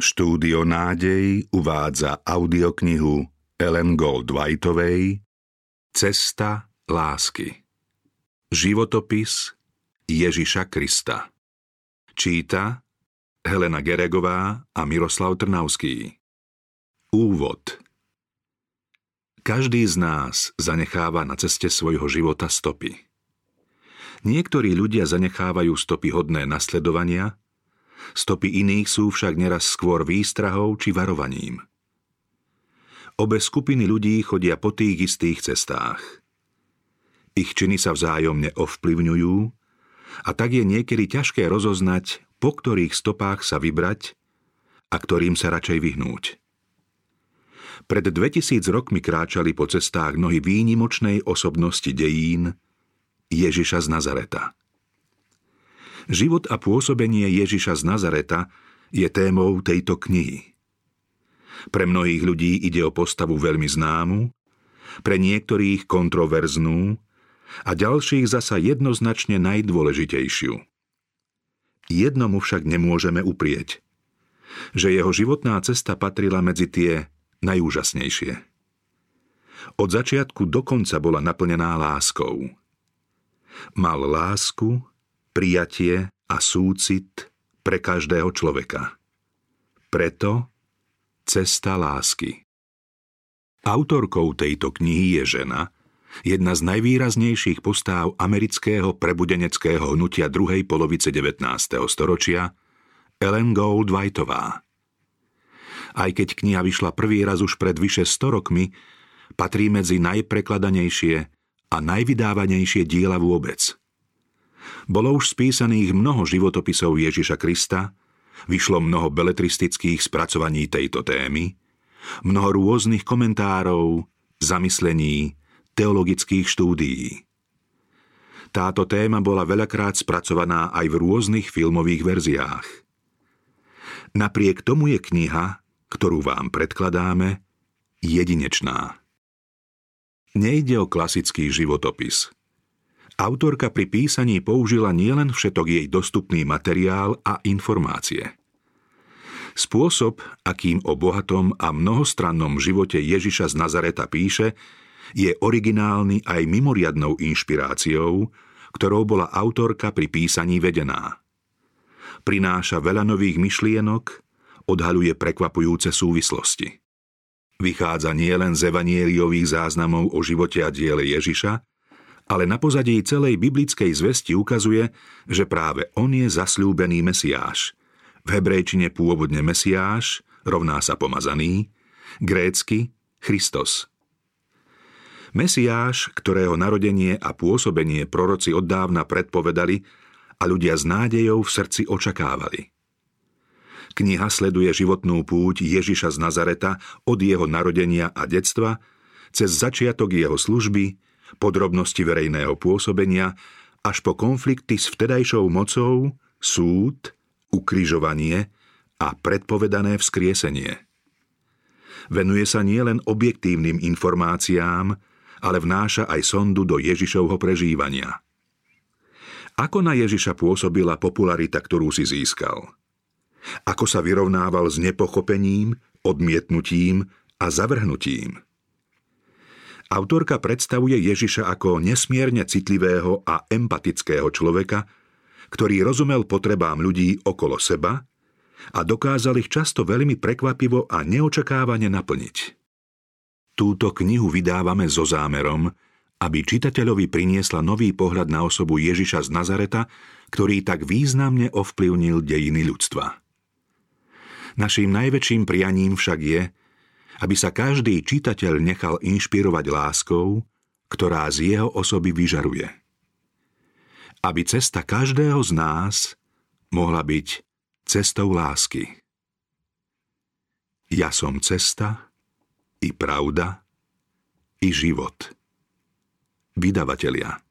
Štúdio Nádej uvádza audioknihu Ellen Gold Cesta lásky. Životopis Ježiša Krista. Číta Helena Geregová a Miroslav Trnavský. Úvod Každý z nás zanecháva na ceste svojho života stopy. Niektorí ľudia zanechávajú stopy hodné nasledovania, Stopy iných sú však neraz skôr výstrahou či varovaním. Obe skupiny ľudí chodia po tých istých cestách. Ich činy sa vzájomne ovplyvňujú a tak je niekedy ťažké rozoznať, po ktorých stopách sa vybrať a ktorým sa radšej vyhnúť. Pred 2000 rokmi kráčali po cestách mnohy výnimočnej osobnosti dejín Ježiša z Nazareta. Život a pôsobenie Ježiša z Nazareta je témou tejto knihy. Pre mnohých ľudí ide o postavu veľmi známu, pre niektorých kontroverznú a ďalších zasa jednoznačne najdôležitejšiu. Jednomu však nemôžeme uprieť, že jeho životná cesta patrila medzi tie najúžasnejšie. Od začiatku do konca bola naplnená láskou. Mal lásku, prijatie a súcit pre každého človeka. Preto cesta lásky. Autorkou tejto knihy je žena, jedna z najvýraznejších postáv amerického prebudeneckého hnutia druhej polovice 19. storočia, Ellen Gold Whiteová. Aj keď kniha vyšla prvý raz už pred vyše 100 rokmi, patrí medzi najprekladanejšie a najvydávanejšie diela vôbec – bolo už spísaných mnoho životopisov Ježiša Krista, vyšlo mnoho beletristických spracovaní tejto témy, mnoho rôznych komentárov, zamyslení, teologických štúdií. Táto téma bola veľakrát spracovaná aj v rôznych filmových verziách. Napriek tomu je kniha, ktorú vám predkladáme, jedinečná. Nejde o klasický životopis – autorka pri písaní použila nielen všetok jej dostupný materiál a informácie. Spôsob, akým o bohatom a mnohostrannom živote Ježiša z Nazareta píše, je originálny aj mimoriadnou inšpiráciou, ktorou bola autorka pri písaní vedená. Prináša veľa nových myšlienok, odhaluje prekvapujúce súvislosti. Vychádza nielen z evanieliových záznamov o živote a diele Ježiša, ale na pozadí celej biblickej zvesti ukazuje, že práve on je zasľúbený Mesiáš. V hebrejčine pôvodne Mesiáš rovná sa pomazaný, grécky Christos. Mesiáš, ktorého narodenie a pôsobenie proroci od dávna predpovedali a ľudia s nádejou v srdci očakávali. Kniha sleduje životnú púť Ježiša z Nazareta od jeho narodenia a detstva cez začiatok jeho služby, podrobnosti verejného pôsobenia až po konflikty s vtedajšou mocou, súd, ukrižovanie a predpovedané vzkriesenie. Venuje sa nielen objektívnym informáciám, ale vnáša aj sondu do Ježišovho prežívania. Ako na Ježiša pôsobila popularita, ktorú si získal? Ako sa vyrovnával s nepochopením, odmietnutím a zavrhnutím? Autorka predstavuje Ježiša ako nesmierne citlivého a empatického človeka, ktorý rozumel potrebám ľudí okolo seba a dokázal ich často veľmi prekvapivo a neočakávane naplniť. Túto knihu vydávame so zámerom, aby čitateľovi priniesla nový pohľad na osobu Ježiša z Nazareta, ktorý tak významne ovplyvnil dejiny ľudstva. Naším najväčším prianím však je, aby sa každý čitateľ nechal inšpirovať láskou, ktorá z jeho osoby vyžaruje. Aby cesta každého z nás mohla byť cestou lásky. Ja som cesta, i pravda, i život. Vydavatelia.